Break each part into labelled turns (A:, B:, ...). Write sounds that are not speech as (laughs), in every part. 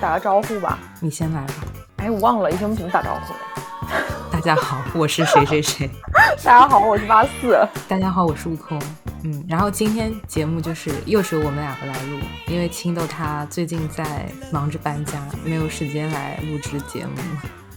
A: 打个招呼吧，
B: 你先来吧。
A: 哎，我忘了以前我们怎么打招呼的。
B: 大家好，我是谁谁谁。(laughs)
A: 大家好，我是八四。
B: 大家好，我是悟空。嗯，然后今天节目就是又是我们两个来录，因为青豆他最近在忙着搬家，没有时间来录制节目。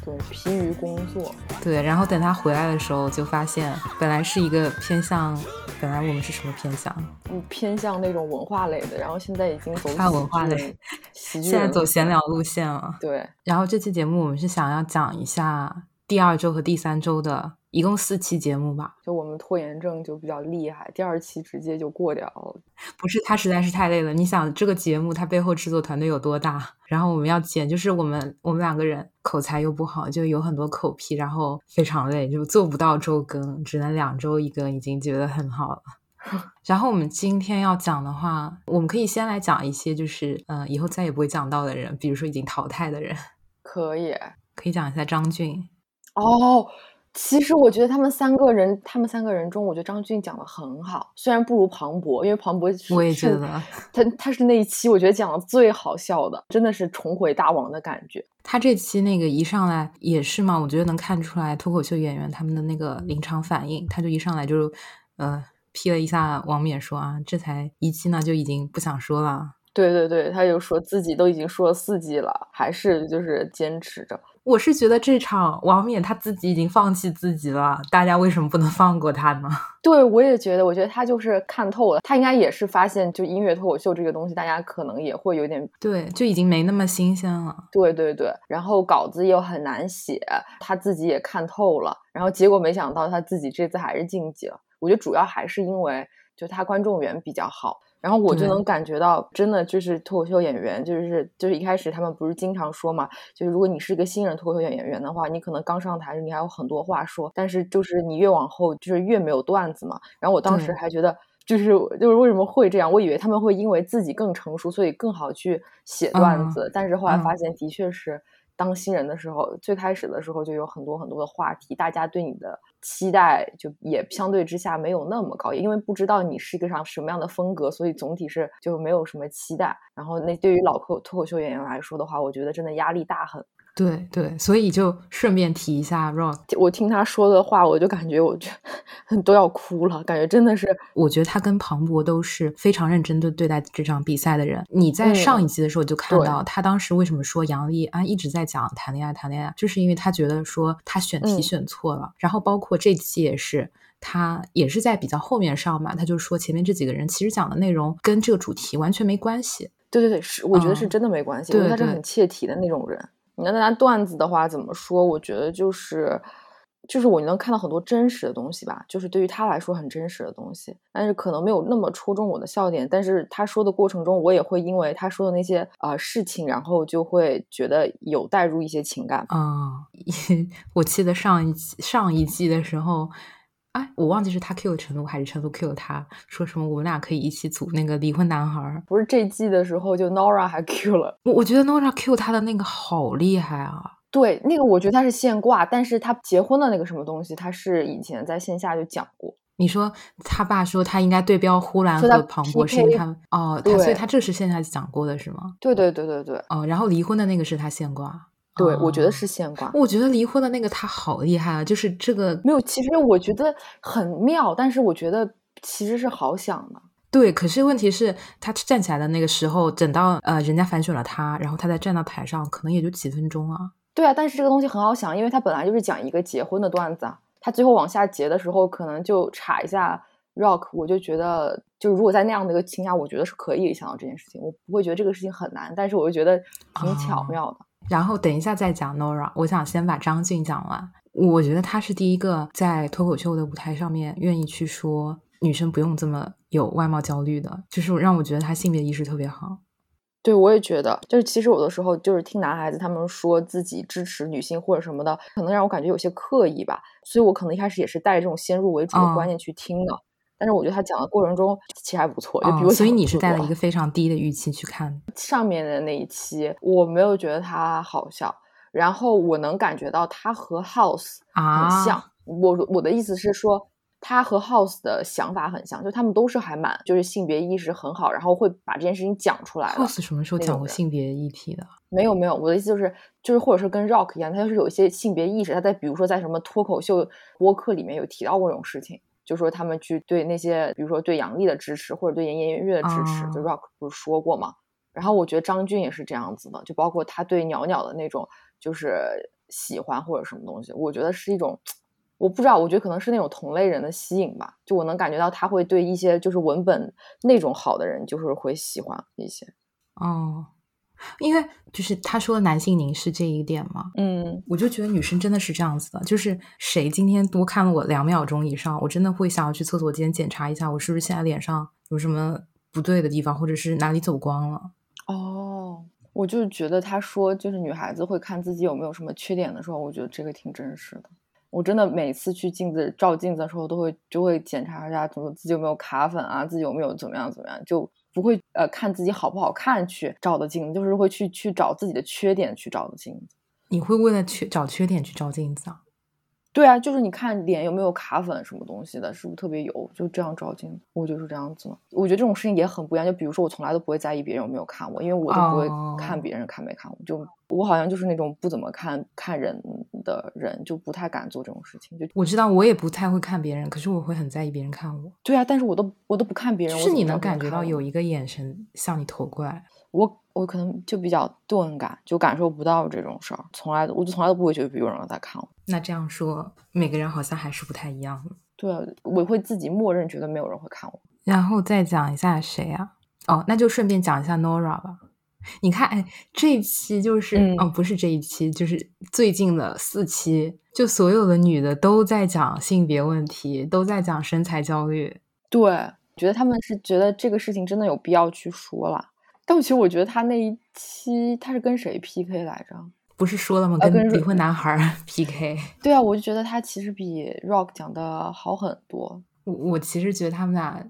A: 对，疲于工作。
B: 对，然后等他回来的时候，就发现本来是一个偏向，本来我们是什么偏向？
A: 嗯，偏向那种文化类的，然后现在已经走
B: 大文化类，
A: 现
B: 现在走闲聊路线了。
A: 对，
B: 然后这期节目我们是想要讲一下第二周和第三周的。一共四期节目吧，
A: 就我们拖延症就比较厉害，第二期直接就过掉了。
B: 不是，他实在是太累了。你想这个节目，它背后制作团队有多大？然后我们要剪，就是我们我们两个人口才又不好，就有很多口癖，然后非常累，就做不到周更，只能两周一更，已经觉得很好了。(laughs) 然后我们今天要讲的话，我们可以先来讲一些，就是嗯，以后再也不会讲到的人，比如说已经淘汰的人。
A: 可以，
B: 可以讲一下张俊。
A: 哦。其实我觉得他们三个人，他们三个人中，我觉得张俊讲的很好，虽然不如庞博，因为庞博
B: 我也觉得
A: 他他是那一期我觉得讲的最好笑的，真的是重回大王的感觉。
B: 他这期那个一上来也是嘛，我觉得能看出来脱口秀演员他们的那个临场反应，他就一上来就呃批了一下王冕说啊，这才一期呢就已经不想说了。
A: 对对对，他就说自己都已经说了四季了，还是就是坚持着。
B: 我是觉得这场王冕他自己已经放弃自己了，大家为什么不能放过他呢？(laughs)
A: 对，我也觉得，我觉得他就是看透了，他应该也是发现，就音乐脱口秀这个东西，大家可能也会有点
B: 对，就已经没那么新鲜了。
A: 对对对，然后稿子又很难写，他自己也看透了，然后结果没想到他自己这次还是晋级了。我觉得主要还是因为就他观众缘比较好。然后我就能感觉到，真的就是脱口秀演员，就是就是一开始他们不是经常说嘛，就是如果你是个新人脱口秀演员的话，你可能刚上台，你还有很多话说，但是就是你越往后，就是越没有段子嘛。然后我当时还觉得，就是就是为什么会这样？我以为他们会因为自己更成熟，所以更好去写段子，但是后来发现，的确是。当新人的时候，最开始的时候就有很多很多的话题，大家对你的期待就也相对之下没有那么高，因为不知道你是一个啥什么样的风格，所以总体是就没有什么期待。然后那对于老脱脱口秀演员来说的话，我觉得真的压力大很。
B: 对对，所以就顺便提一下 Rock，
A: 我听他说的话，我就感觉我就 (laughs) 都要哭了，感觉真的是。
B: 我觉得他跟庞博都是非常认真的对待这场比赛的人。你在上一季的时候就看到他当时为什么说杨笠啊一直在讲谈恋爱谈恋爱，就是因为他觉得说他选题选错了。然后包括这期也是，他也是在比较后面上嘛，他就说前面这几个人其实讲的内容跟这个主题完全没关系。
A: 对对对，是我觉得是真的没关系，因为他是很切题的那种人。你要拿段子的话怎么说？我觉得就是，就是我能看到很多真实的东西吧，就是对于他来说很真实的东西，但是可能没有那么戳中我的笑点。但是他说的过程中，我也会因为他说的那些呃事情，然后就会觉得有带入一些情感
B: 啊。(laughs) 我记得上一上一季的时候。哎，我忘记是他 Q 了陈露还是陈露 Q 了他，说什么我们俩可以一起组那个离婚男孩。
A: 不是这季的时候，就 Nora 还 Q 了。
B: 我我觉得 Nora Q 他的那个好厉害啊。
A: 对，那个我觉得他是现挂，但是他结婚的那个什么东西，他是以前在线下就讲过。
B: 你说他爸说他应该对标呼兰和庞博，是因为他哦，他所以他这是线下讲过的是吗？
A: 对对对对对。
B: 哦，然后离婚的那个是他现挂。
A: 对，我觉得是现挂。
B: 我觉得离婚的那个他好厉害啊，就是这个
A: 没有。其实我觉得很妙，但是我觉得其实是好想的。
B: 对，可是问题是，他站起来的那个时候，等到呃人家反选了他，然后他再站到台上，可能也就几分钟啊。
A: 对啊，但是这个东西很好想，因为他本来就是讲一个结婚的段子啊。他最后往下结的时候，可能就插一下 rock，我就觉得，就如果在那样的一个情况下，我觉得是可以想到这件事情，我不会觉得这个事情很难，但是我就觉得挺巧妙的。
B: 然后等一下再讲 Nora，我想先把张晋讲完。我觉得他是第一个在脱口秀的舞台上面愿意去说女生不用这么有外貌焦虑的，就是让我觉得他性别意识特别好。
A: 对，我也觉得，就是其实有的时候就是听男孩子他们说自己支持女性或者什么的，可能让我感觉有些刻意吧。所以我可能一开始也是带着这种先入为主的观念去听的。但是我觉得他讲的过程中其实还不错，就比我、
B: 所以你是带了一个非常低的预期去看
A: 上面的那一期，我没有觉得他好笑，然后我能感觉到他和 House 很像。我我的意思是说。他和 House 的想法很像，就他们都是还蛮就是性别意识很好，然后会把这件事情讲出来。
B: House 什么时候讲过性别议题的？
A: 没有没有，我的意思就是就是或者是跟 Rock 一样，他就是有一些性别意识。他在比如说在什么脱口秀播客里面有提到过这种事情，就说他们去对那些比如说对杨笠的支持或者对颜颜悦悦的支持，就 Rock 不是说过吗？然后我觉得张俊也是这样子的，就包括他对袅袅的那种就是喜欢或者什么东西，我觉得是一种。我不知道，我觉得可能是那种同类人的吸引吧，就我能感觉到他会对一些就是文本那种好的人，就是会喜欢一些。
B: 哦，因为就是他说男性凝视这一点嘛，
A: 嗯，
B: 我就觉得女生真的是这样子的，就是谁今天多看了我两秒钟以上，我真的会想要去厕所间检查一下，我是不是现在脸上有什么不对的地方，或者是哪里走光了。
A: 哦，我就觉得他说就是女孩子会看自己有没有什么缺点的时候，我觉得这个挺真实的。我真的每次去镜子照镜子的时候，都会就会检查一下怎么自己有没有卡粉啊，自己有没有怎么样怎么样，就不会呃看自己好不好看去照的镜子，就是会去去找自己的缺点去照的镜子。
B: 你会为了缺找缺点去照镜子啊？
A: 对啊，就是你看脸有没有卡粉什么东西的，是不是特别油，就这样照镜子。我就是这样子。我觉得这种事情也很不一样。就比如说，我从来都不会在意别人有没有看我，因为我都不会看别人看没看我。就我好像就是那种不怎么看看人的人，就不太敢做这种事情。就
B: 我知道，我也不太会看别人，可是我会很在意别人看我。
A: 对啊，但是我都我都不看别人。
B: 是你能感觉到有一个眼神向你投过来。
A: 我我可能就比较钝感，就感受不到这种事儿，从来我就从来都不会觉得有人在看我。
B: 那这样说，每个人好像还是不太一样的。
A: 对，我会自己默认觉得没有人会看我。
B: 然后再讲一下谁啊？哦，那就顺便讲一下 Nora 吧。你看，哎，这一期就是，哦，不是这一期，就是最近的四期，就所有的女的都在讲性别问题，都在讲身材焦虑。
A: 对，觉得他们是觉得这个事情真的有必要去说了。但其实我觉得他那一期他是跟谁 PK 来着？
B: 不是说了吗？跟离婚男孩 (laughs) PK。
A: 对啊，我就觉得他其实比 Rock 讲的好很多。
B: 我我其实觉得他们俩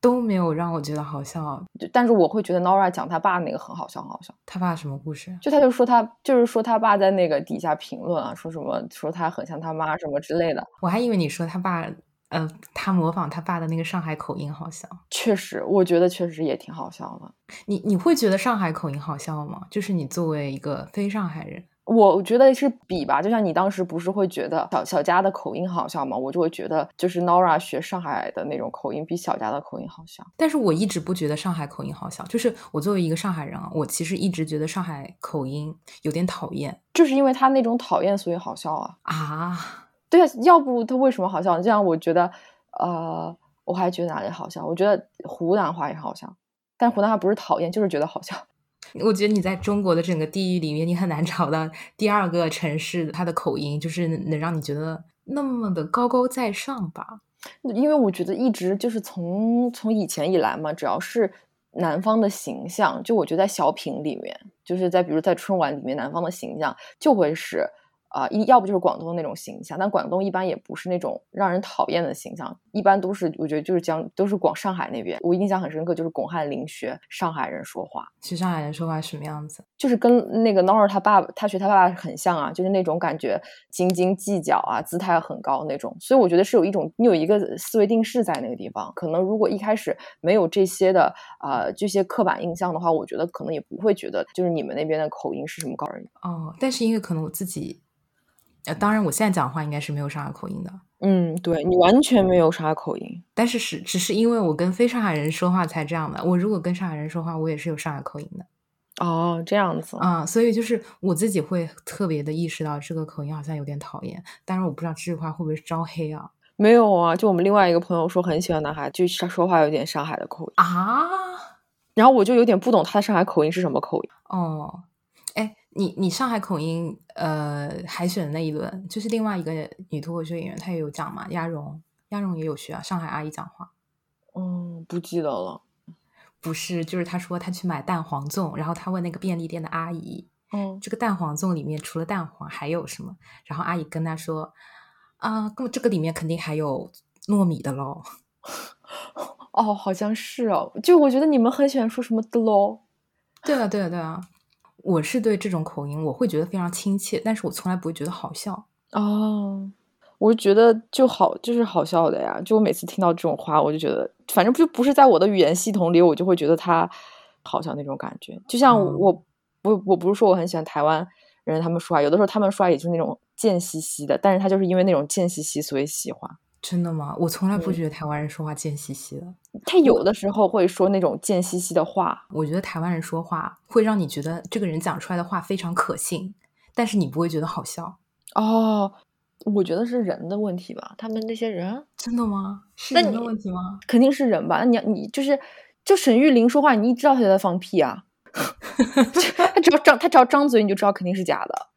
B: 都没有让我觉得好笑，
A: 但是我会觉得 Nora 讲他爸那个很好笑，很好笑。
B: 他爸什么故事？
A: 就他就说他就是说他爸在那个底下评论啊，说什么说他很像他妈什么之类的。
B: 我还以为你说他爸。呃，他模仿他爸的那个上海口音好笑，
A: 确实，我觉得确实也挺好笑的。
B: 你你会觉得上海口音好笑吗？就是你作为一个非上海人，
A: 我觉得是比吧。就像你当时不是会觉得小小佳的口音好笑吗？我就会觉得就是 Nora 学上海的那种口音比小佳的口音好笑。
B: 但是我一直不觉得上海口音好笑，就是我作为一个上海人啊，我其实一直觉得上海口音有点讨厌，
A: 就是因为他那种讨厌，所以好笑啊
B: 啊。
A: 对啊，要不他为什么好笑？这样我觉得，呃，我还觉得哪里好笑？我觉得湖南话也好笑，但湖南话不是讨厌，就是觉得好笑。(laughs)
B: 我觉得你在中国的整个地域里面，你很难找到第二个城市它的口音，就是能让你觉得那么的高高在上吧？
A: 因为我觉得一直就是从从以前以来嘛，只要是南方的形象，就我觉得在小品里面，就是在比如在春晚里面，南方的形象就会是。啊，一要不就是广东的那种形象，但广东一般也不是那种让人讨厌的形象，一般都是我觉得就是江都是广上海那边。我印象很深刻，就是巩汉林学上海人说话，
B: 学上海人说话什么样子？
A: 就是跟那个 Nora 他爸他学他爸爸很像啊，就是那种感觉斤斤计较啊，姿态很高那种。所以我觉得是有一种你有一个思维定势在那个地方，可能如果一开始没有这些的啊这些刻板印象的话，我觉得可能也不会觉得就是你们那边的口音是什么高人
B: 哦。但是因为可能我自己。呃，当然，我现在讲话应该是没有上海口音的。
A: 嗯，对你完全没有上海口音，
B: 但是是只是因为我跟非上海人说话才这样的。我如果跟上海人说话，我也是有上海口音的。
A: 哦，这样子
B: 啊，所以就是我自己会特别的意识到这个口音好像有点讨厌。但是我不知道这句话会不会是招黑啊？
A: 没有啊，就我们另外一个朋友说很喜欢男孩，就他说话有点上海的口音
B: 啊。
A: 然后我就有点不懂他的上海口音是什么口音
B: 哦。你你上海口音，呃，海选的那一轮，就是另外一个女脱口秀演员，她也有讲嘛，鸭绒，鸭绒也有学啊，上海阿姨讲话。
A: 嗯，不记得了。
B: 不是，就是她说她去买蛋黄粽，然后她问那个便利店的阿姨，
A: 嗯，
B: 这个蛋黄粽里面除了蛋黄还有什么？然后阿姨跟她说，啊，这个里面肯定还有糯米的喽。(laughs)
A: 哦，好像是哦。就我觉得你们很喜欢说什么的喽。
B: 对啊，对啊，对啊。我是对这种口音，我会觉得非常亲切，但是我从来不会觉得好笑。
A: 哦，我觉得就好，就是好笑的呀。就我每次听到这种话，我就觉得，反正就不是在我的语言系统里，我就会觉得他好笑那种感觉。就像我，我我不是说我很喜欢台湾人，他们说话有的时候他们说话也就是那种贱兮兮的，但是他就是因为那种贱兮兮，所以喜欢。
B: 真的吗？我从来不觉得台湾人说话贱兮兮的。
A: 他有的时候会说那种贱兮兮的话。
B: 我觉得台湾人说话会让你觉得这个人讲出来的话非常可信，但是你不会觉得好笑。
A: 哦，我觉得是人的问题吧。他们那些人
B: 真的吗？是人的问题吗？
A: 肯定是人吧。那你你就是就沈玉琳说话，你一知道他在放屁啊。(laughs) 他只要张他只要张嘴，你就知道肯定是假的。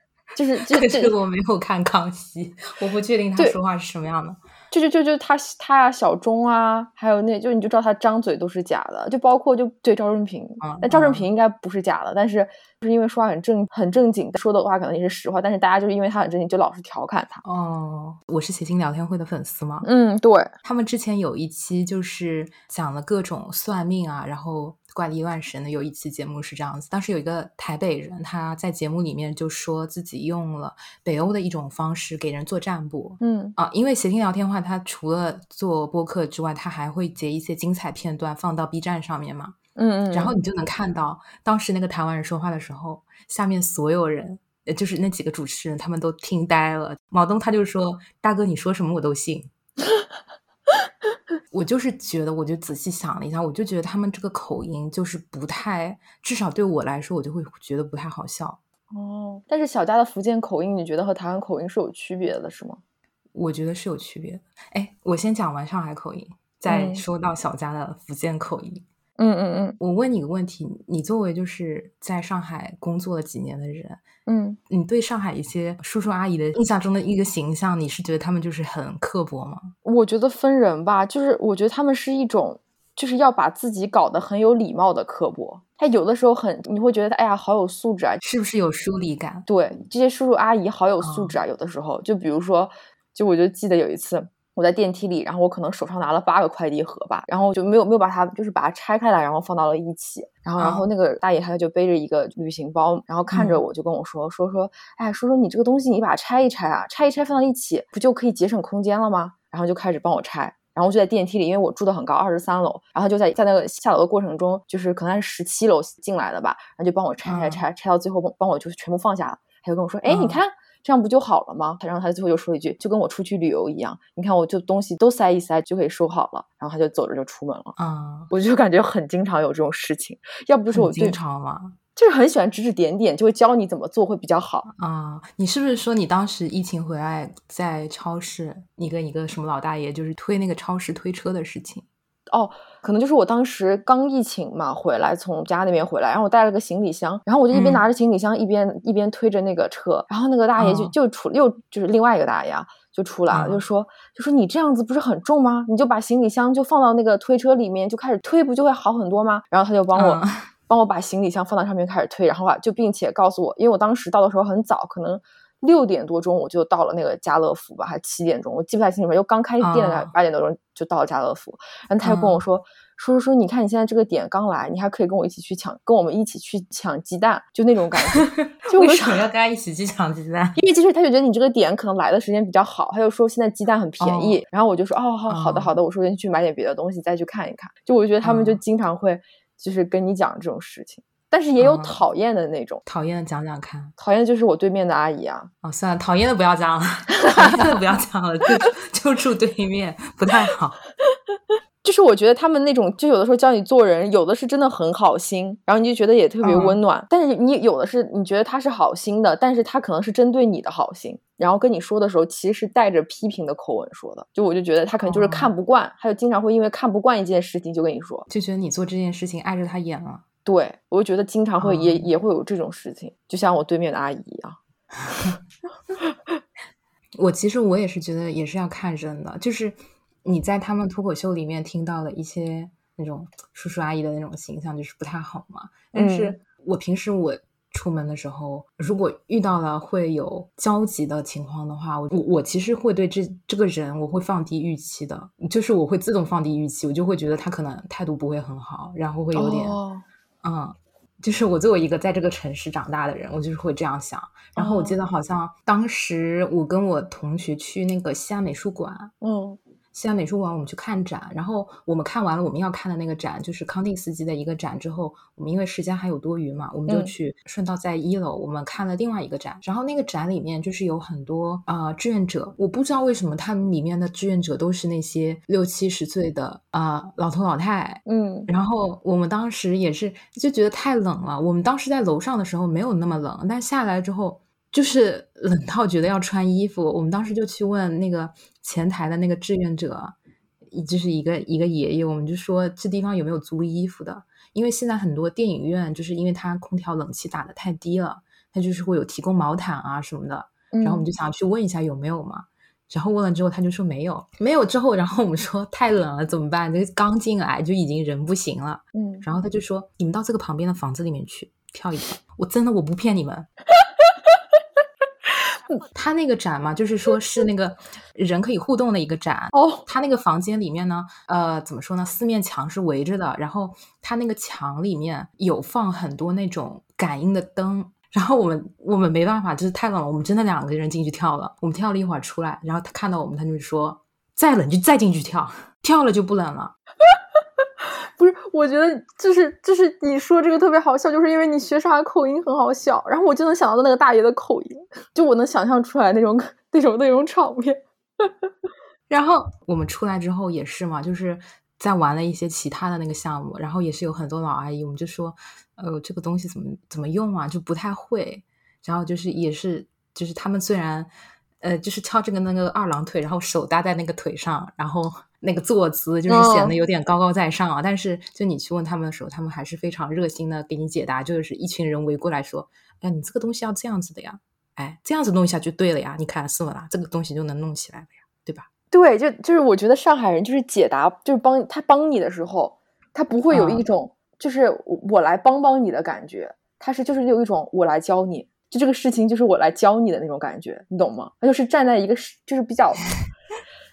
A: 就是 (laughs) 这
B: 个我没有看康熙，我不确定他说话是什么样的。
A: 就就就就他他啊小钟啊，还有那就你就知道他张嘴都是假的，就包括就对赵正平，那赵正平应该不是假的，但是就是因为说话很正很正经，说的话可能也是实话，但是大家就是因为他很正经，就老是调侃他。
B: 哦，我是谐星聊天会的粉丝吗，
A: 嗯，对
B: 他们之前有一期就是讲了各种算命啊，然后。怪力乱神的有一期节目是这样子，当时有一个台北人，他在节目里面就说自己用了北欧的一种方式给人做占卜。
A: 嗯
B: 啊，因为协听聊天话，他除了做播客之外，他还会截一些精彩片段放到 B 站上面嘛。
A: 嗯嗯，
B: 然后你就能看到当时那个台湾人说话的时候，下面所有人，就是那几个主持人，他们都听呆了。毛东他就说：“大哥，你说什么我都信。” (laughs) 我就是觉得，我就仔细想了一下，我就觉得他们这个口音就是不太，至少对我来说，我就会觉得不太好笑。
A: 哦，但是小佳的福建口音，你觉得和台湾口音是有区别的，是吗？
B: 我觉得是有区别的。哎，我先讲完上海口音，再说到小佳的福建口音。
A: 嗯嗯嗯，
B: 我问你个问题，你作为就是在上海工作了几年的人，
A: 嗯，
B: 你对上海一些叔叔阿姨的印象中的一个形象，你是觉得他们就是很刻薄吗？
A: 我觉得分人吧，就是我觉得他们是一种，就是要把自己搞得很有礼貌的刻薄。他有的时候很，你会觉得哎呀，好有素质啊，
B: 是不是有疏离感？
A: 对，这些叔叔阿姨好有素质啊。有的时候，就比如说，就我就记得有一次。我在电梯里，然后我可能手上拿了八个快递盒吧，然后就没有没有把它就是把它拆开来，然后放到了一起。然后然后那个大爷他就背着一个旅行包，然后看着我就跟我说说说，哎，说说你这个东西你把它拆一拆啊，拆一拆放到一起，不就可以节省空间了吗？然后就开始帮我拆。然后就在电梯里，因为我住的很高，二十三楼，然后就在在那个下楼的过程中，就是可能是十七楼进来的吧，然后就帮我拆拆拆拆到最后帮帮我就是全部放下了。他就跟我说，哎，你看。这样不就好了吗？然后他最后又说了一句，就跟我出去旅游一样，你看我就东西都塞一塞就可以收好了。然后他就走着就出门了。
B: 啊，
A: 我就感觉很经常有这种事情，要不就是我
B: 经常吗？
A: 就是很喜欢指指点点，就会教你怎么做会比较好
B: 啊。你是不是说你当时疫情回来在超市，你跟一个什么老大爷就是推那个超市推车的事情？
A: 哦，可能就是我当时刚疫情嘛，回来从家那边回来，然后我带了个行李箱，然后我就一边拿着行李箱，一边一边推着那个车，然后那个大爷就就出又就是另外一个大爷啊就出来了，就说就说你这样子不是很重吗？你就把行李箱就放到那个推车里面，就开始推，不就会好很多吗？然后他就帮我 (laughs) 帮我把行李箱放到上面开始推，然后啊就并且告诉我，因为我当时到的时候很早，可能。六点多钟我就到了那个家乐福吧，还七点钟，我记不太清楚，又刚开店的八点多钟就到了家乐福。然后他就跟我说：“说说说，你看你现在这个点刚来，你还可以跟我一起去抢，跟我们一起去抢鸡蛋，就那种感觉。就 (laughs)
B: 为什么要跟他一起去抢鸡蛋？
A: 因为其实他就觉得你这个点可能来的时间比较好，他就说现在鸡蛋很便宜。然后我就说哦，好好的好的，我说先去买点别的东西再去看一看。就我觉得他们就经常会就是跟你讲这种事情。”但是也有讨厌的那种，
B: 讨厌的讲讲看。
A: 讨厌就是我对面的阿姨啊。
B: 哦，算了，讨厌的不要讲了，讨厌的不要讲了，就就住对面不太好。(laughs)
A: 就是我觉得他们那种，就有的时候教你做人，有的是真的很好心，然后你就觉得也特别温暖。但是你有的是你觉得他是好心的，但是他可能是针对你的好心，然后跟你说的时候，其实是带着批评的口吻说的。就我就觉得他可能就是看不惯，他就经常会因为看不惯一件事情就跟你说，
B: 就觉得你做这件事情碍着他眼了。
A: 对，我就觉得经常会也也会有这种事情，就像我对面的阿姨一样。(laughs)
B: 我其实我也是觉得也是要看人的，就是你在他们脱口秀里面听到了一些那种叔叔阿姨的那种形象，就是不太好嘛。但是我平时我出门的时候，如果遇到了会有交集的情况的话，我我其实会对这这个人我会放低预期的，就是我会自动放低预期，我就会觉得他可能态度不会很好，然后会有点，嗯。就是我作为一个在这个城市长大的人，我就是会这样想。然后我记得好像当时我跟我同学去那个西安美术馆，
A: 嗯。
B: 西安美术馆，我们去看展，然后我们看完了我们要看的那个展，就是康定斯基的一个展之后，我们因为时间还有多余嘛，我们就去顺道在一楼我们看了另外一个展，然后那个展里面就是有很多啊志愿者，我不知道为什么他们里面的志愿者都是那些六七十岁的啊老头老太，
A: 嗯，
B: 然后我们当时也是就觉得太冷了，我们当时在楼上的时候没有那么冷，但下来之后。就是冷到觉得要穿衣服，我们当时就去问那个前台的那个志愿者，就是一个一个爷爷，我们就说这地方有没有租衣服的？因为现在很多电影院就是因为它空调冷气打的太低了，它就是会有提供毛毯啊什么的。然后我们就想去问一下有没有嘛。然后问了之后他就说没有，没有之后，然后我们说太冷了怎么办？这刚进来就已经人不行了。
A: 嗯，
B: 然后他就说你们到这个旁边的房子里面去跳一跳。我真的我不骗你们。他那个展嘛，就是说是那个人可以互动的一个展
A: 哦。
B: 他那个房间里面呢，呃，怎么说呢？四面墙是围着的，然后他那个墙里面有放很多那种感应的灯。然后我们我们没办法，就是太冷了，我们真的两个人进去跳了。我们跳了一会儿出来，然后他看到我们，他就说：“再冷就再进去跳，跳了就不冷了。” (laughs)
A: 不是，我觉得就是就是你说这个特别好笑，就是因为你学上海口音很好笑，然后我就能想到那个大爷的口音，就我能想象出来那种 (laughs) 那种那种场面。(laughs)
B: 然后我们出来之后也是嘛，就是在玩了一些其他的那个项目，然后也是有很多老阿姨，我们就说，呃，这个东西怎么怎么用啊，就不太会。然后就是也是就是他们虽然呃就是翘这个那个二郎腿，然后手搭在那个腿上，然后。(laughs) 那个坐姿就是显得有点高高在上啊，但是就你去问他们的时候，他们还是非常热心的给你解答。就是一群人围过来说：“哎，你这个东西要这样子的呀，哎，这样子弄一下就对了呀，你看是不啦？这个东西就能弄起来了呀，对吧？”
A: 对，就就是我觉得上海人就是解答，就是帮他帮你的时候，他不会有一种就是我来帮帮你的感觉，他是就是有一种我来教你，就这个事情就是我来教你的那种感觉，你懂吗？他就是站在一个就是比较。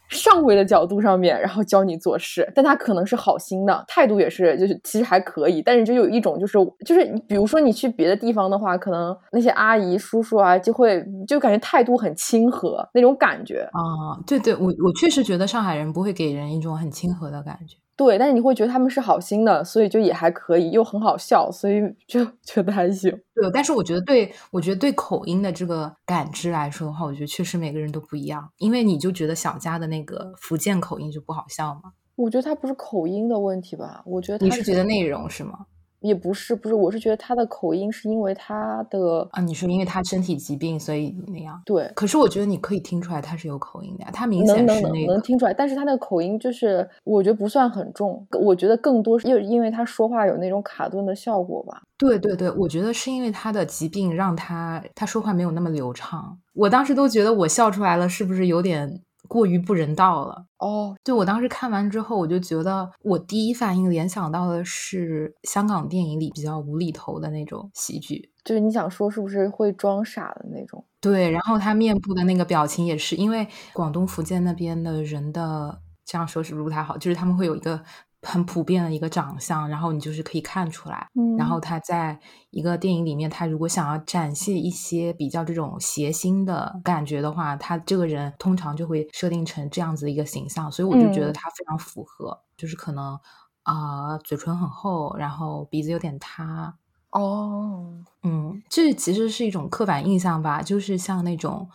A: 上位的角度上面，然后教你做事，但他可能是好心的，态度也是，就是其实还可以，但是就有一种就是就是，比如说你去别的地方的话，可能那些阿姨叔叔啊，就会就感觉态度很亲和那种感觉
B: 啊，对对，我我确实觉得上海人不会给人一种很亲和的感觉。
A: 对，但是你会觉得他们是好心的，所以就也还可以，又很好笑，所以就 (laughs) 觉得还行。
B: 对，但是我觉得对，我觉得对口音的这个感知来说的话，我觉得确实每个人都不一样。因为你就觉得小佳的那个福建口音就不好笑嘛？
A: 我觉得他不是口音的问题吧？我觉得你
B: 是觉得内容是吗？
A: 也不是，不是，我是觉得他的口音是因为他的
B: 啊，你说因为他身体疾病，所以那样。
A: 对，
B: 可是我觉得你可以听出来他是有口音的呀，他明显是
A: 那个能听出来，但是他那个口音就是我觉得不算很重，我觉得更多是因因为他说话有那种卡顿的效果吧。
B: 对对对，我觉得是因为他的疾病让他他说话没有那么流畅，我当时都觉得我笑出来了，是不是有点？过于不人道了
A: 哦！
B: 就我当时看完之后，我就觉得我第一反应联想到的是香港电影里比较无厘头的那种喜剧，
A: 就是你想说是不是会装傻的那种？
B: 对，然后他面部的那个表情也是，因为广东、福建那边的人的这样说是不是不太好？就是他们会有一个。很普遍的一个长相，然后你就是可以看出来。
A: 嗯，
B: 然后他在一个电影里面，他如果想要展现一些比较这种邪心的感觉的话，他这个人通常就会设定成这样子的一个形象，所以我就觉得他非常符合，就是可能啊，嘴唇很厚，然后鼻子有点塌。
A: 哦，
B: 嗯，这其实是一种刻板印象吧，就是像那种。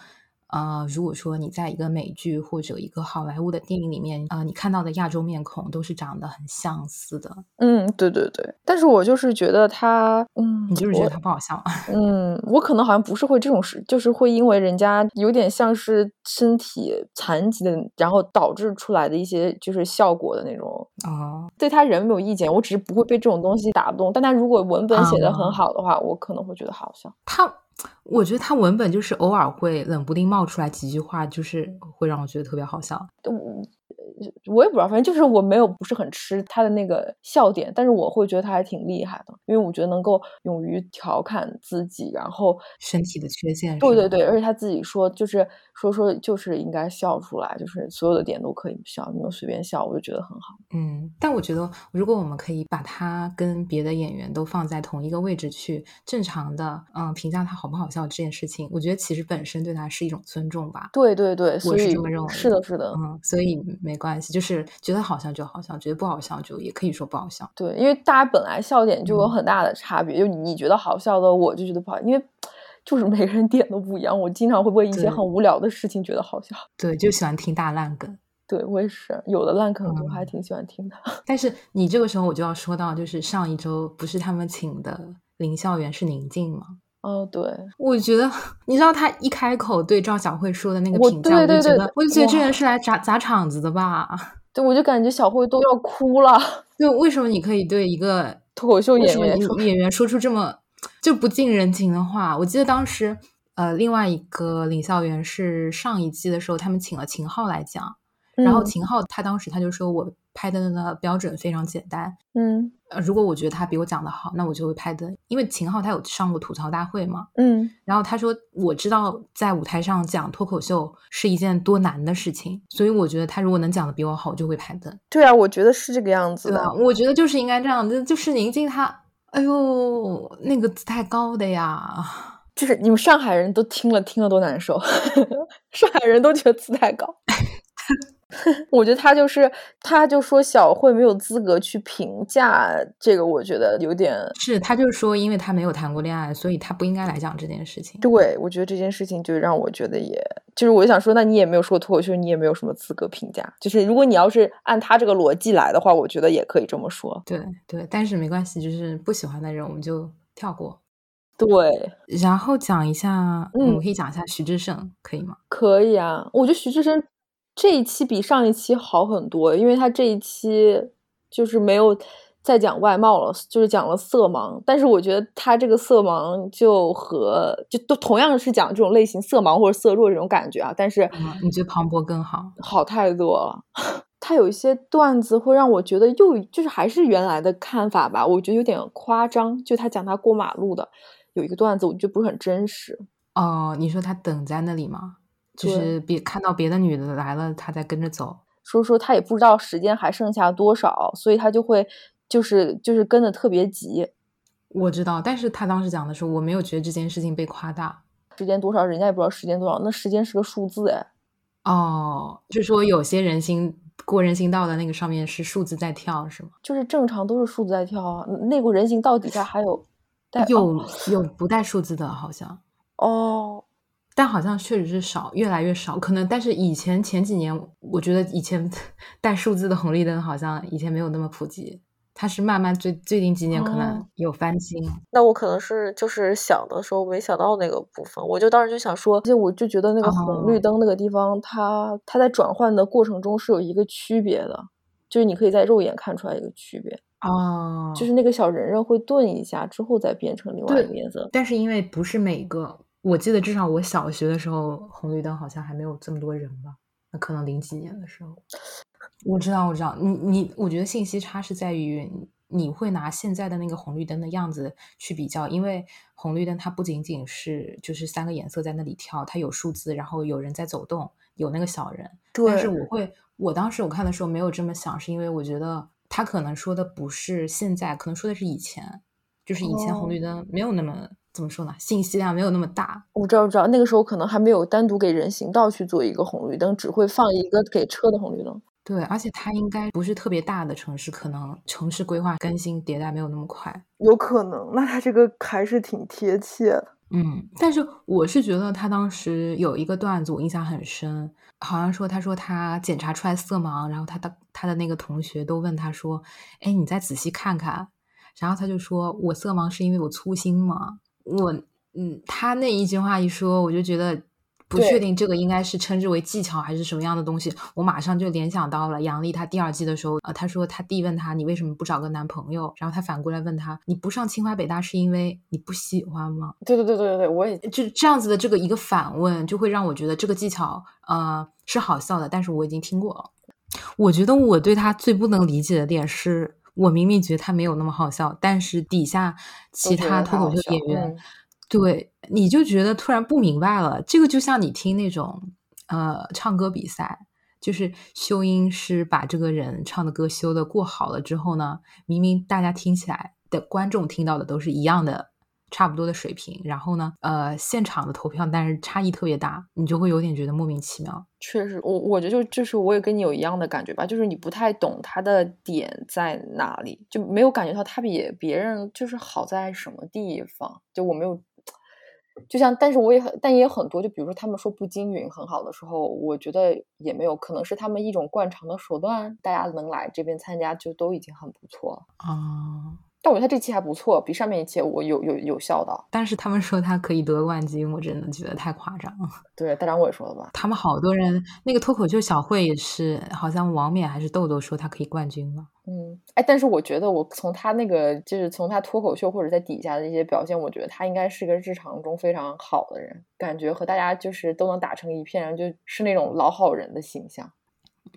B: 呃，如果说你在一个美剧或者一个好莱坞的电影里面，呃，你看到的亚洲面孔都是长得很相似的。
A: 嗯，对对对。但是我就是觉得他，嗯，
B: 你就是觉得他不好笑。(laughs)
A: 嗯，我可能好像不是会这种事，就是会因为人家有点像是身体残疾的，然后导致出来的一些就是效果的那种。
B: 哦，
A: 对他人没有意见，我只是不会被这种东西打动。但他如果文本写的很好的话，我可能会觉得好笑。
B: 他。我觉得他文本就是偶尔会冷不丁冒出来几句话，就是会让我觉得特别好笑。
A: 我也不知道，反正就是我没有不是很吃他的那个笑点，但是我会觉得他还挺厉害的，因为我觉得能够勇于调侃自己，然后
B: 身体的缺陷，
A: 对对对，而且他自己说就是说说就是应该笑出来，就是所有的点都可以笑，你能随便笑，我就觉得很好。
B: 嗯，但我觉得如果我们可以把他跟别的演员都放在同一个位置去正常的嗯评价他好不好笑这件事情，我觉得其实本身对他是一种尊重吧。
A: 对对对，
B: 我是这么认为，
A: 是的，是的，
B: 嗯，所以没关系，就是觉得好笑就好笑，觉得不好笑就也可以说不好笑。
A: 对，因为大家本来笑点就有很大的差别，就你觉得好笑的，我就觉得不好，因为就是每个人点都不一样。我经常会为一些很无聊的事情觉得好笑。
B: 对，就喜欢听大烂梗。
A: 对我也是，有的烂梗我还挺喜欢听的。(laughs)
B: 但是你这个时候我就要说到，就是上一周不是他们请的林校园是宁静吗？
A: 哦，对，
B: 我觉得你知道他一开口对赵小慧说的那个评价，我就觉得，我就觉得这人是来砸砸场子的吧？
A: 对，我就感觉小慧都要哭了。
B: 对，为什么你可以对一个 (laughs)
A: 脱口秀演员
B: 演员说出这么就不近人情的话？我记得当时，呃，另外一个领笑员是上一季的时候，他们请了秦昊来讲。然后秦昊他当时他就说我拍的那个标准非常简单，
A: 嗯，
B: 呃，如果我觉得他比我讲的好，那我就会拍灯。因为秦昊他有上过吐槽大会嘛，
A: 嗯，
B: 然后他说我知道在舞台上讲脱口秀是一件多难的事情，所以我觉得他如果能讲的比我好，我就会拍灯。
A: 对啊，我觉得是这个样子的，
B: 我觉得就是应该这样子。就是宁静他，哎呦，那个姿态高的呀，
A: 就是你们上海人都听了听了多难受，(laughs) 上海人都觉得姿态高。(laughs) (laughs) 我觉得他就是，他就说小慧没有资格去评价这个，我觉得有点
B: 是，他就是说，因为他没有谈过恋爱，所以他不应该来讲这件事情。
A: 对，我觉得这件事情就让我觉得，也就是我想说，那你也没有说脱口秀，你也没有什么资格评价。就是如果你要是按他这个逻辑来的话，我觉得也可以这么说。
B: 对对，但是没关系，就是不喜欢的人我们就跳过。
A: 对，
B: 然后讲一下，嗯我们可以讲一下徐志胜，可以吗？
A: 可以啊，我觉得徐志胜。这一期比上一期好很多，因为他这一期就是没有再讲外貌了，就是讲了色盲。但是我觉得他这个色盲就和就都同样是讲这种类型色盲或者色弱这种感觉啊。但是
B: 你觉得庞博更好？
A: 好太多了。(laughs) 他有一些段子会让我觉得又就是还是原来的看法吧，我觉得有点夸张。就他讲他过马路的有一个段子，我觉得不是很真实。
B: 哦，你说他等在那里吗？就是别看到别的女的来了，他再跟着走。
A: 说说他也不知道时间还剩下多少，所以他就会就是就是跟的特别急。
B: 我知道，但是他当时讲的时候，我没有觉得这件事情被夸大。
A: 时间多少，人家也不知道时间多少，那时间是个数字哎。
B: 哦，就说有些人行过人行道的那个上面是数字在跳，是吗？
A: 就是正常都是数字在跳啊。那个人行道底下还有
B: 有有不带数字的，好像
A: 哦。
B: 但好像确实是少，越来越少。可能，但是以前前几年，我觉得以前 (laughs) 带数字的红绿灯好像以前没有那么普及。它是慢慢最最近几年可能有翻新。
A: 那我可能是就是想的时候没想到那个部分，我就当时就想说，而且我就觉得那个红绿灯那个地方，它它在转换的过程中是有一个区别的，就是你可以在肉眼看出来一个区别。
B: 哦，
A: 就是那个小人人会顿一下之后再变成另外一个颜色。
B: 但是因为不是每个。我记得至少我小学的时候，红绿灯好像还没有这么多人吧？那可能零几年的时候，我知道，我知道，你你，我觉得信息差是在于你会拿现在的那个红绿灯的样子去比较，因为红绿灯它不仅仅是就是三个颜色在那里跳，它有数字，然后有人在走动，有那个小人。
A: 对。
B: 但是我会，我当时我看的时候没有这么想，是因为我觉得他可能说的不是现在，可能说的是以前，就是以前红绿灯没有那么。怎么说呢？信息量没有那么大。
A: 我知道，我知道，那个时候可能还没有单独给人行道去做一个红绿灯，只会放一个给车的红绿灯。
B: 对，而且它应该不是特别大的城市，可能城市规划更新迭代没有那么快。
A: 有可能，那它这个还是挺贴切的。
B: 嗯，但是我是觉得他当时有一个段子我印象很深，好像说他说他检查出来色盲，然后他的他的那个同学都问他说：“哎，你再仔细看看。”然后他就说：“我色盲是因为我粗心吗？”我嗯，他那一句话一说，我就觉得不确定这个应该是称之为技巧还是什么样的东西。我马上就联想到了杨笠，他第二季的时候，呃，他说他弟问他你为什么不找个男朋友，然后他反过来问他你不上清华北大是因为你不喜欢吗？
A: 对对对对对对，我也
B: 就这样子的这个一个反问，就会让我觉得这个技巧呃是好笑的，但是我已经听过了。我觉得我对他最不能理解的点是，我明明觉得他没有那么好笑，但是底下其他脱口秀演员，对你就觉得突然不明白了。这个就像你听那种呃唱歌比赛，就是修音师把这个人唱的歌修的过好了之后呢，明明大家听起来的观众听到的都是一样的。差不多的水平，然后呢，呃，现场的投票，但是差异特别大，你就会有点觉得莫名其妙。
A: 确实，我我觉得就就是我也跟你有一样的感觉吧，就是你不太懂他的点在哪里，就没有感觉到他比别人就是好在什么地方。就我没有，就像，但是我也很，但也很多，就比如说他们说不均匀很好的时候，我觉得也没有，可能是他们一种惯常的手段，大家能来这边参加就都已经很不错了
B: 啊。
A: 但我觉得他这期还不错，比上面一期我有有有笑到。
B: 但是他们说他可以得冠军，我真的觉得太夸张了。
A: 对，大张伟说的吧？
B: 他们好多人，那个脱口秀小会也是，好像王冕还是豆豆说他可以冠军了。
A: 嗯，哎，但是我觉得我从他那个，就是从他脱口秀或者在底下的一些表现，我觉得他应该是个日常中非常好的人，感觉和大家就是都能打成一片，就是那种老好人的形象。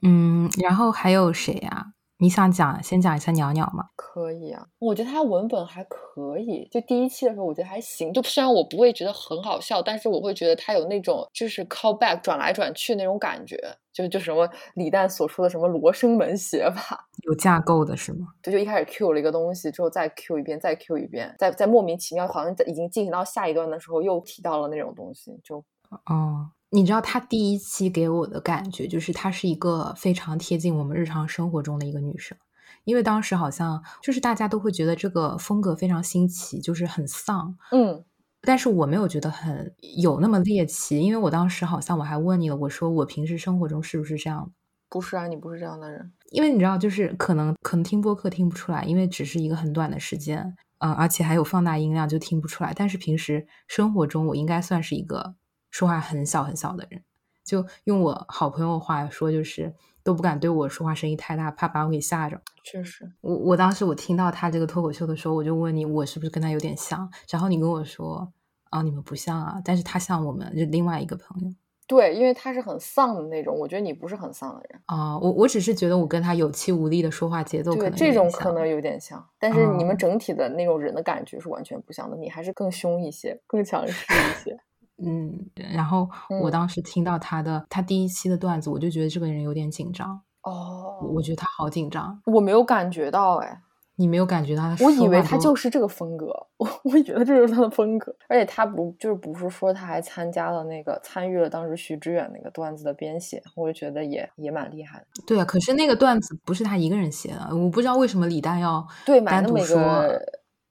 B: 嗯，然后还有谁呀？你想讲先讲一下鸟鸟吗？
A: 可以啊，我觉得他文本还可以。就第一期的时候，我觉得还行。就虽然我不会觉得很好笑，但是我会觉得他有那种就是 call back 转来转去那种感觉。就就什么李诞所说的什么罗生门写法，
B: 有架构的是吗？
A: 对，就一开始 Q 了一个东西，之后再 Q 一遍，再 Q 一遍，再再莫名其妙，好像在已经进行到下一段的时候又提到了那种东西，就
B: 哦。你知道她第一期给我的感觉就是她是一个非常贴近我们日常生活中的一个女生，因为当时好像就是大家都会觉得这个风格非常新奇，就是很丧，
A: 嗯，
B: 但是我没有觉得很有那么猎奇，因为我当时好像我还问你了，我说我平时生活中是不是这样？
A: 不是啊，你不是这样的人，
B: 因为你知道，就是可能可能听播客听不出来，因为只是一个很短的时间，嗯，而且还有放大音量就听不出来，但是平时生活中我应该算是一个。说话很小很小的人，就用我好朋友话说，就是都不敢对我说话，声音太大，怕把我给吓着。
A: 确实，
B: 我我当时我听到他这个脱口秀的时候，我就问你，我是不是跟他有点像？然后你跟我说，啊，你们不像啊，但是他像我们就另外一个朋友。
A: 对，因为他是很丧的那种，我觉得你不是很丧的人
B: 啊。我我只是觉得我跟他有气无力的说话节奏，
A: 对这种可能有点像，但是你们整体的那种人的感觉是完全不像的。你还是更凶一些，更强势一些。
B: 嗯，然后我当时听到他的他第一期的段子，我就觉得这个人有点紧张
A: 哦，
B: 我觉得他好紧张，
A: 我没有感觉到哎，
B: 你没有感觉到
A: 他？我以为他就是这个风格，(laughs) 我我觉得这是他的风格，而且他不就是不是说他还参加了那个参与了当时徐志远那个段子的编写，我就觉得也也蛮厉害的。
B: 对啊，可是那个段子不是他一个人写的，我不知道为什么李诞要
A: 对买
B: 那么
A: 一个。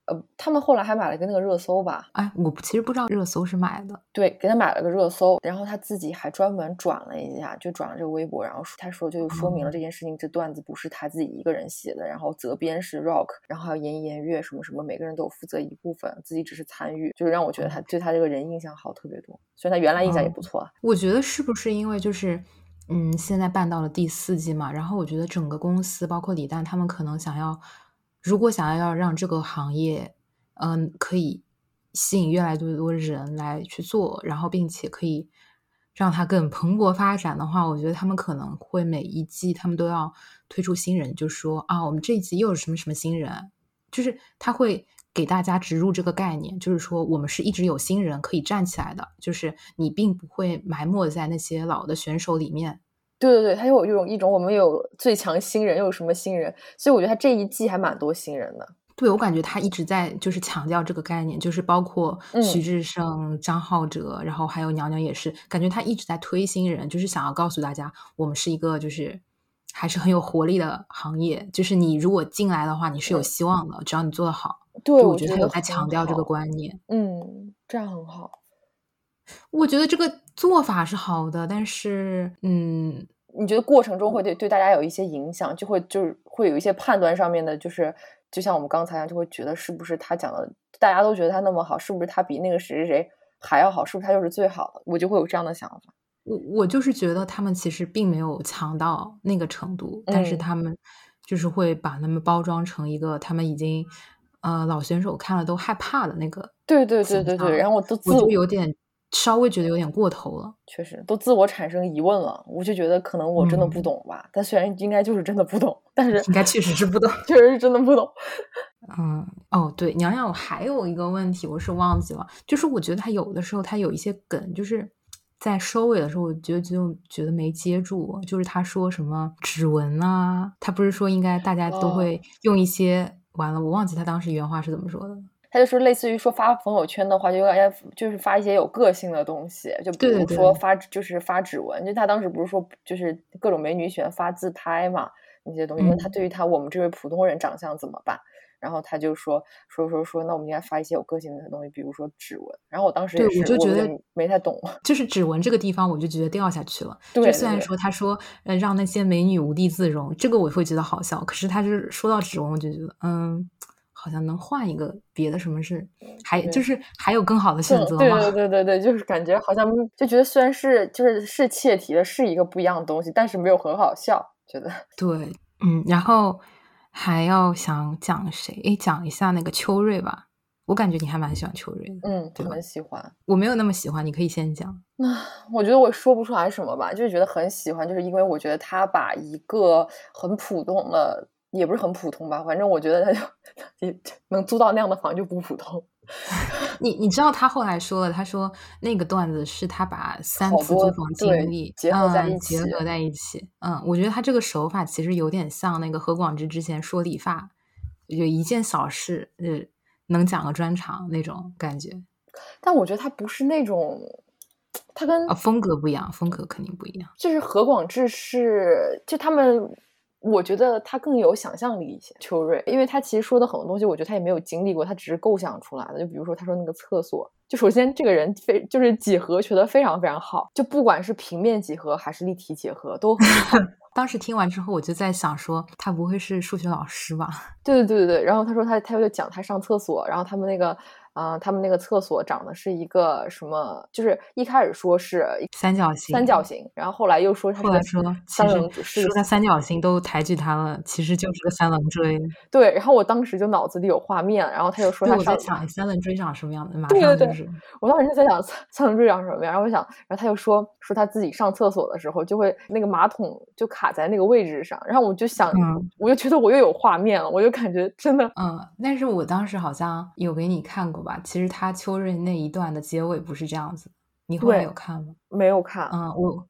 A: 呃，他们后来还买了个那个热搜吧？
B: 哎，我其实不知道热搜是买的。
A: 对，给他买了个热搜，然后他自己还专门转了一下，就转了这个微博，然后他说就说明了这件事情，这段子不是他自己一个人写的，然后责编是 Rock，然后还有严颜悦什么什么，每个人都有负责一部分，自己只是参与，就是让我觉得他对他这个人印象好特别多。虽然他原来印象也不错。
B: 我觉得是不是因为就是嗯，现在办到了第四季嘛，然后我觉得整个公司包括李诞他们可能想要，如果想要要让这个行业。嗯，可以吸引越来越多人来去做，然后并且可以让它更蓬勃发展的话，我觉得他们可能会每一季他们都要推出新人，就说啊，我们这一季又有什么什么新人，就是他会给大家植入这个概念，就是说我们是一直有新人可以站起来的，就是你并不会埋没在那些老的选手里面。
A: 对对对，他有一种一种我们有最强新人，又有什么新人，所以我觉得他这一季还蛮多新人的。
B: 对，我感觉他一直在就是强调这个概念，就是包括徐志胜、张浩哲，然后还有娘娘也是，感觉他一直在推新人，就是想要告诉大家，我们是一个就是还是很有活力的行业，就是你如果进来的话，你是有希望的，只要你做得好。
A: 对，
B: 我
A: 觉得
B: 他有在强调这个观念。
A: 嗯，这样很好。
B: 我觉得这个做法是好的，但是，嗯，
A: 你觉得过程中会对对大家有一些影响，就会就是会有一些判断上面的，就是。就像我们刚才一样，就会觉得是不是他讲的，大家都觉得他那么好，是不是他比那个谁谁谁还要好？是不是他就是最好的？我就会有这样的想法。
B: 我我就是觉得他们其实并没有强到那个程度，但是他们就是会把他们包装成一个他们已经呃老选手看了都害怕的那个。
A: 对对对对对，然后我都
B: 我就有点稍微觉得有点过头了。
A: 确实，都自我产生疑问了，我就觉得可能我真的不
B: 嗯
A: 懂吧。但虽然应该就是真的不懂，但是
B: 应该确实是不懂。
A: 确实是真的不懂。(laughs)
B: 嗯，哦，对，娘娘，我还有一个问题，我是忘记了，就是我觉得他有的时候他有一些梗，就是在收尾的时候，我觉得就觉得没接住，就是他说什么指纹啊，他不是说应该大家都
A: 哦
B: 会用一些，完了，我忘记他当时原话是怎么说的。
A: 他就说，类似于说发朋友圈的话，就有点就是发一些有个性的东西，就比如说发就是发指纹，就他当时不是说就是各种美女喜欢发自拍嘛那些东西，那他
B: 嗯
A: 对于他我们这位普通人长相怎么办？然后他就说说说说，那我们应该发一些有个性的东西，比如说指纹。然后我当时
B: 对，我就觉得
A: 没太懂。(laughs)
B: 就是指纹这个地方，我就觉得掉下去了。
A: 对
B: 就虽然说他说呃让那些美女无地自容，这个我会觉得好笑，可是他就是说到指纹，我就觉得嗯，好像能换一个别的什么事，还就是还有更好的选择
A: 对
B: 吗？
A: 对对对对，就是感觉好像就觉得虽然是就是是切题的，是一个不一样的东西，但是没有很好笑，觉得。(laughs)
B: 对，嗯，然后还要想讲谁？诶，讲一下那个秋瑞吧。我感觉你还蛮喜欢秋瑞的，
A: 嗯，很喜欢。
B: 我没有那么喜欢，你可以先讲。
A: 那我觉得我说不出来什么吧，就是觉得很喜欢，就是因为我觉得他把一个很普通的，也不是很普通吧，反正我觉得他就也能租到那样的房就不普通。(laughs)
B: 你你知道他后来说了，他说那个段子是他把三次租房
A: 对
B: 经历
A: 结合在
B: 嗯
A: 一起
B: 结合在一起。嗯，我觉得他这个手法其实有点像那个何广智之前说理发，有一件小事，呃，能讲个专场那种感觉。
A: 但我觉得他不是那种，他跟
B: 啊，风格不一样，风格肯定不一样。
A: 就是何广智是就他们。我觉得他更有想象力一些，秋瑞，因为他其实说的很多东西，我觉得他也没有经历过，他只是构想出来的。就比如说他说那个厕所，就首先这个人非就是几何学的非常非常好，就不管是平面几何还是立体几何都很好。(laughs)
B: 当时听完之后，我就在想说，他不会是数学老师吧？
A: 对对对对对。然后他说他他就讲他上厕所，然后他们那个啊、呃他们那个厕所长的是一个什么？就是一开始说是
B: 三角形，
A: 三角形，然后后来又说他是
B: 说，
A: 三棱是
B: 说他三角形都抬举他了，其实就是个三棱锥。
A: 对。然后我当时就脑子里有画面，然后他又说
B: 对，
A: 他
B: 在想三棱锥长什么样的，马
A: 对对对。我当时就在想三三棱锥长什么样，然后我想，然后他又说说他自己上厕所的时候就会那个马桶就卡在那个位置上，然后我就想，
B: 嗯
A: 我就觉得我又有画面了，我就感觉真的
B: 嗯，但是我当时好像有给你看过吧？其实他秋日那一段的结尾不是这样子，你后来有看吗？
A: 没有看，
B: 嗯，我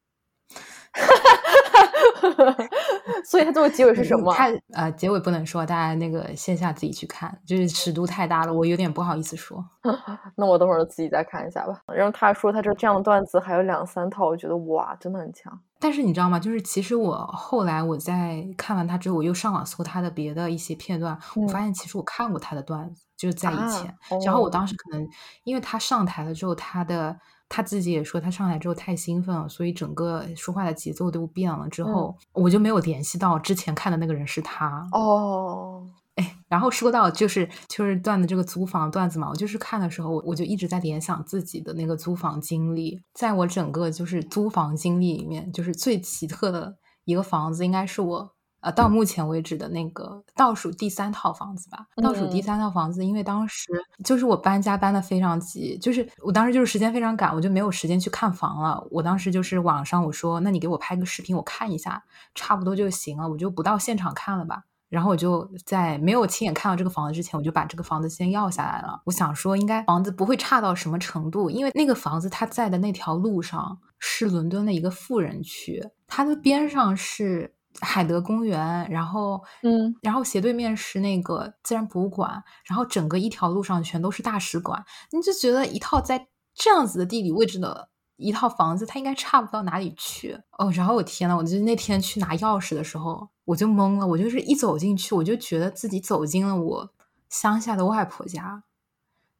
B: (laughs) (laughs)
A: 所以他最后结尾是什么？
B: 他呃，结尾不能说，大家那个线下自己去看，就是尺度太大了，我有点不好意思说。(laughs)
A: 那我等会儿自己再看一下吧。然后他说他这这样的段子还有两三套，我觉得哇，真的很强。
B: 但是你知道吗？就是其实我后来我在看完他之后，我又上网搜他的别的一些片段，我
A: 嗯
B: 发现其实我看过他的段子，就是在以
A: 啊
B: 前。然后我
A: 哦
B: 当时可能因为他上台了之后，他的他自己也说他上来之后太兴奋了，所以整个说话的节奏都变了。之后、我就没有联系到之前看的那个人是他。
A: 哦，
B: 哎，然后说到就是就是段子这个租房段子嘛，我就是看的时候，我我就一直在联想自己的那个租房经历。在我整个就是租房经历里面，就是最奇特的一个房子，应该是我呃到目前为止的那个倒数第三套房子吧。倒数第
A: 嗯
B: 三套房子，因为当时就是我搬家搬的非常急，就是我当时就是时间非常赶，我就没有时间去看房了。我当时就是网上我说，那你给我拍个视频，我看一下，差不多就行了，我就不到现场看了吧。然后我就在没有亲眼看到这个房子之前，我就把这个房子先要下来了。我想说，应该房子不会差到什么程度，因为那个房子它在的那条路上是伦敦的一个富人区，它的边上是海德公园，然后
A: 嗯，
B: 然后斜对面是那个自然博物馆，然后整个一条路上全都是大使馆，你就觉得一套在这样子的地理位置的。一套房子，它应该差不到哪里去哦。然后我天呐，我就那天去拿钥匙的时候，我就懵了。我就是一走进去，我就觉得自己走进了我乡下的外婆家。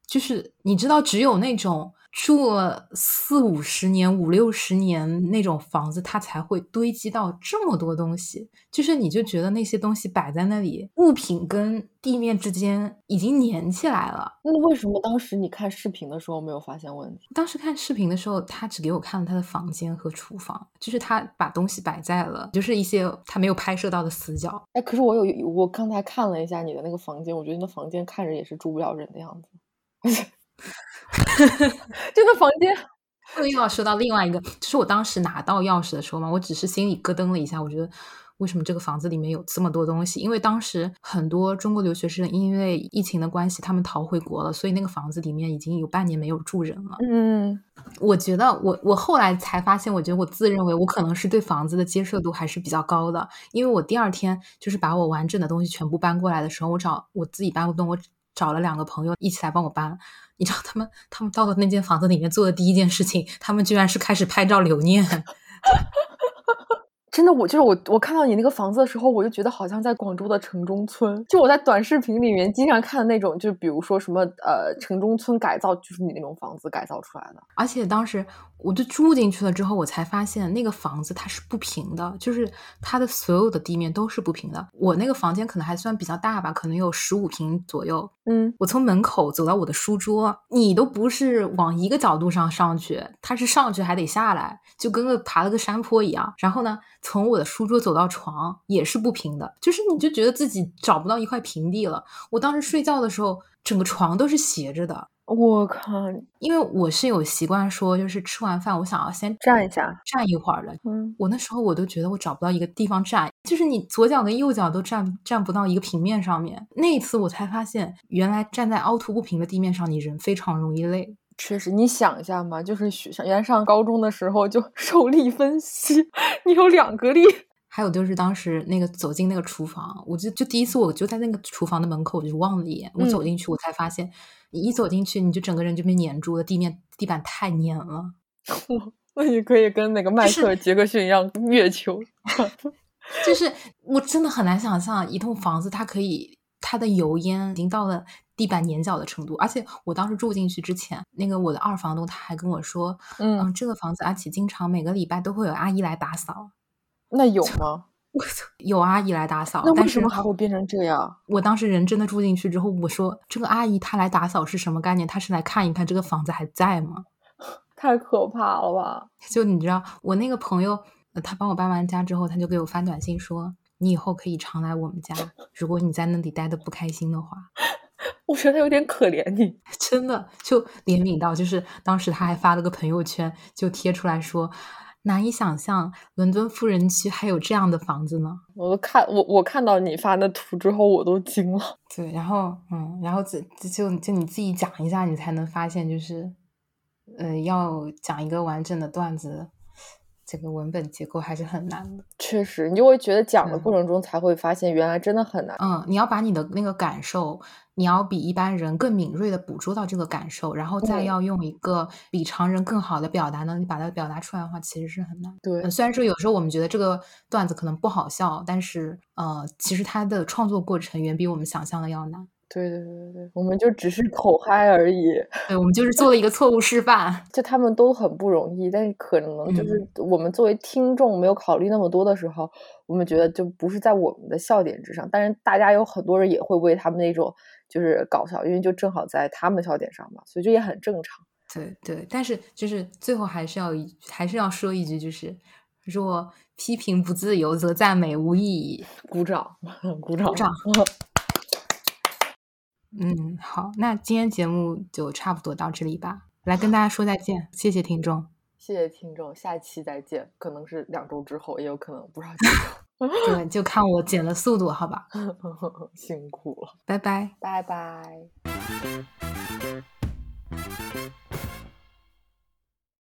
B: 就是你知道，只有那种住了四五十年、五六十年那种房子，它才会堆积到这么多东西。就是你就觉得那些东西摆在那里，物品跟地面之间已经粘起来了。
A: 那为什么当时你看视频的时候没有发现问题？
B: 当时看视频的时候，他只给我看了他的房间和厨房，就是他把东西摆在了，就是一些他没有拍摄到的死角。
A: 哎，可是我有我刚才看了一下你的那个房间，我觉得那房间看着也是住不了人的样子。就 (laughs) 那房间，
B: 又要说到另外一个，就是我当时拿到钥匙的时候嘛，我只是心里咯噔了一下，我觉得。为什么这个房子里面有这么多东西？因为当时很多中国留学生因为疫情的关系，他们逃回国了，所以那个房子里面已经有半年没有住人了。
A: 嗯，
B: 我觉得我我后来才发现，我觉得我自认为我可能是对房子的接受度还是比较高的，因为我第二天就是把我完整的东西全部搬过来的时候，我找我自己搬不动，我找了两个朋友一起来帮我搬。你知道他们他们到了那间房子里面做的第一件事情，他们居然是开始拍照留念。(laughs)
A: 真的，我就是我，我看到你那个房子的时候，我就觉得好像在广州的城中村。就我在短视频里面经常看的那种，就比如说什么呃城中村改造，就是你那种房子改造出来的。
B: 而且当时我就住进去了之后，我才发现那个房子它是不平的，就是它的所有的地面都是不平的。我那个房间可能还算比较大吧，可能有十五平左右。
A: 嗯，
B: 我从门口走到我的书桌，你都不是往一个角度上上去，它是上去还得下来，就跟个爬了个山坡一样。然后呢？从我的书桌走到床也是不平的，就是你就觉得自己找不到一块平地了。我当时睡觉的时候，整个床都是斜着的。
A: 我靠！
B: 因为我是有习惯说，就是吃完饭我想要先
A: 站一下，
B: 站一会儿的。
A: 嗯，
B: 我那时候我都觉得我找不到一个地方站，就是你左脚跟右脚都站站不到一个平面上面。那一次我才发现，原来站在凹凸不平的地面上，你人非常容易累。
A: 确实，你想一下嘛，就是学原来上高中的时候就 (laughs) 受力分析，你有两个力。
B: 还有就是当时那个走进那个厨房，我就就第一次我就在那个厨房的门口，我就望了一眼。我走进去，我才发现，你一走进去，你就整个人就被粘住了，地面地板太粘了。(laughs)
A: 那你可以跟那个迈克尔杰克逊一样月球。(laughs)
B: 就是我真的很难想象，一栋房子它可以它的油烟已经到了。地板粘脚的程度，而且我当时住进去之前，那个我的二房东他还跟我说，嗯，这个房子阿奇经常每个礼拜都会有阿姨来打扫。
A: 那有吗？(laughs)
B: 我操有阿姨来打扫，
A: 那为什么还会变成这样？
B: 我当时人真的住进去之后，我说这个阿姨她来打扫是什么概念？她是来看一看这个房子还在吗？(laughs)
A: 太可怕了吧！
B: 就你知道，我那个朋友，他帮我搬完家之后，他就给我发短信说，你以后可以常来我们家，如果你在那里待的不开心的话。(laughs)
A: 我觉得他有点可怜你，(laughs)
B: 真的就怜悯到，就是当时他还发了个朋友圈，就贴出来说，难以想象伦敦富人区还有这样的房子呢。
A: 我都看我我看到你发那图之后，我都惊了。
B: 对，然后嗯，然后就就就你自己讲一下，你才能发现，就是呃，要讲一个完整的段子。这个文本结构还是很难的，
A: 确实，你就会觉得讲的过程中才会发现，原来真的很难。
B: 嗯，你要把你的那个感受，你要比一般人更敏锐的捕捉到这个感受，然后再要用一个比常人更好的表达能力把它表达出来的话，其实是很难。
A: 对，
B: 虽然说有时候我们觉得这个段子可能不好笑，但是呃，其实它的创作过程远比我们想象的要难。
A: 对对对对，我们就只是口嗨而已。(laughs)
B: 对，我们就是做了一个错误示范。(laughs)
A: 就他们都很不容易，但是可能就是我们作为听众没有考虑那么多的时候，我们觉得就不是在我们的笑点之上。但是大家有很多人也会为他们那种就是搞笑，因为就正好在他们笑点上嘛，所以这也很正常。
B: 对对，但是就是最后还是要还是要说一句，就是若批评不自由，则赞美无意义。
A: 鼓掌，(laughs) 鼓掌，
B: 鼓掌。嗯，好，那今天节目就差不多到这里吧。来跟大家说再见，谢谢听众，
A: 谢谢听众，下期再见，可能是两周之后，也有可能不知道几
B: 周，(laughs) 对，就看我剪的速度，好吧？(laughs)
A: 辛苦了，
B: 拜拜，
A: 拜拜。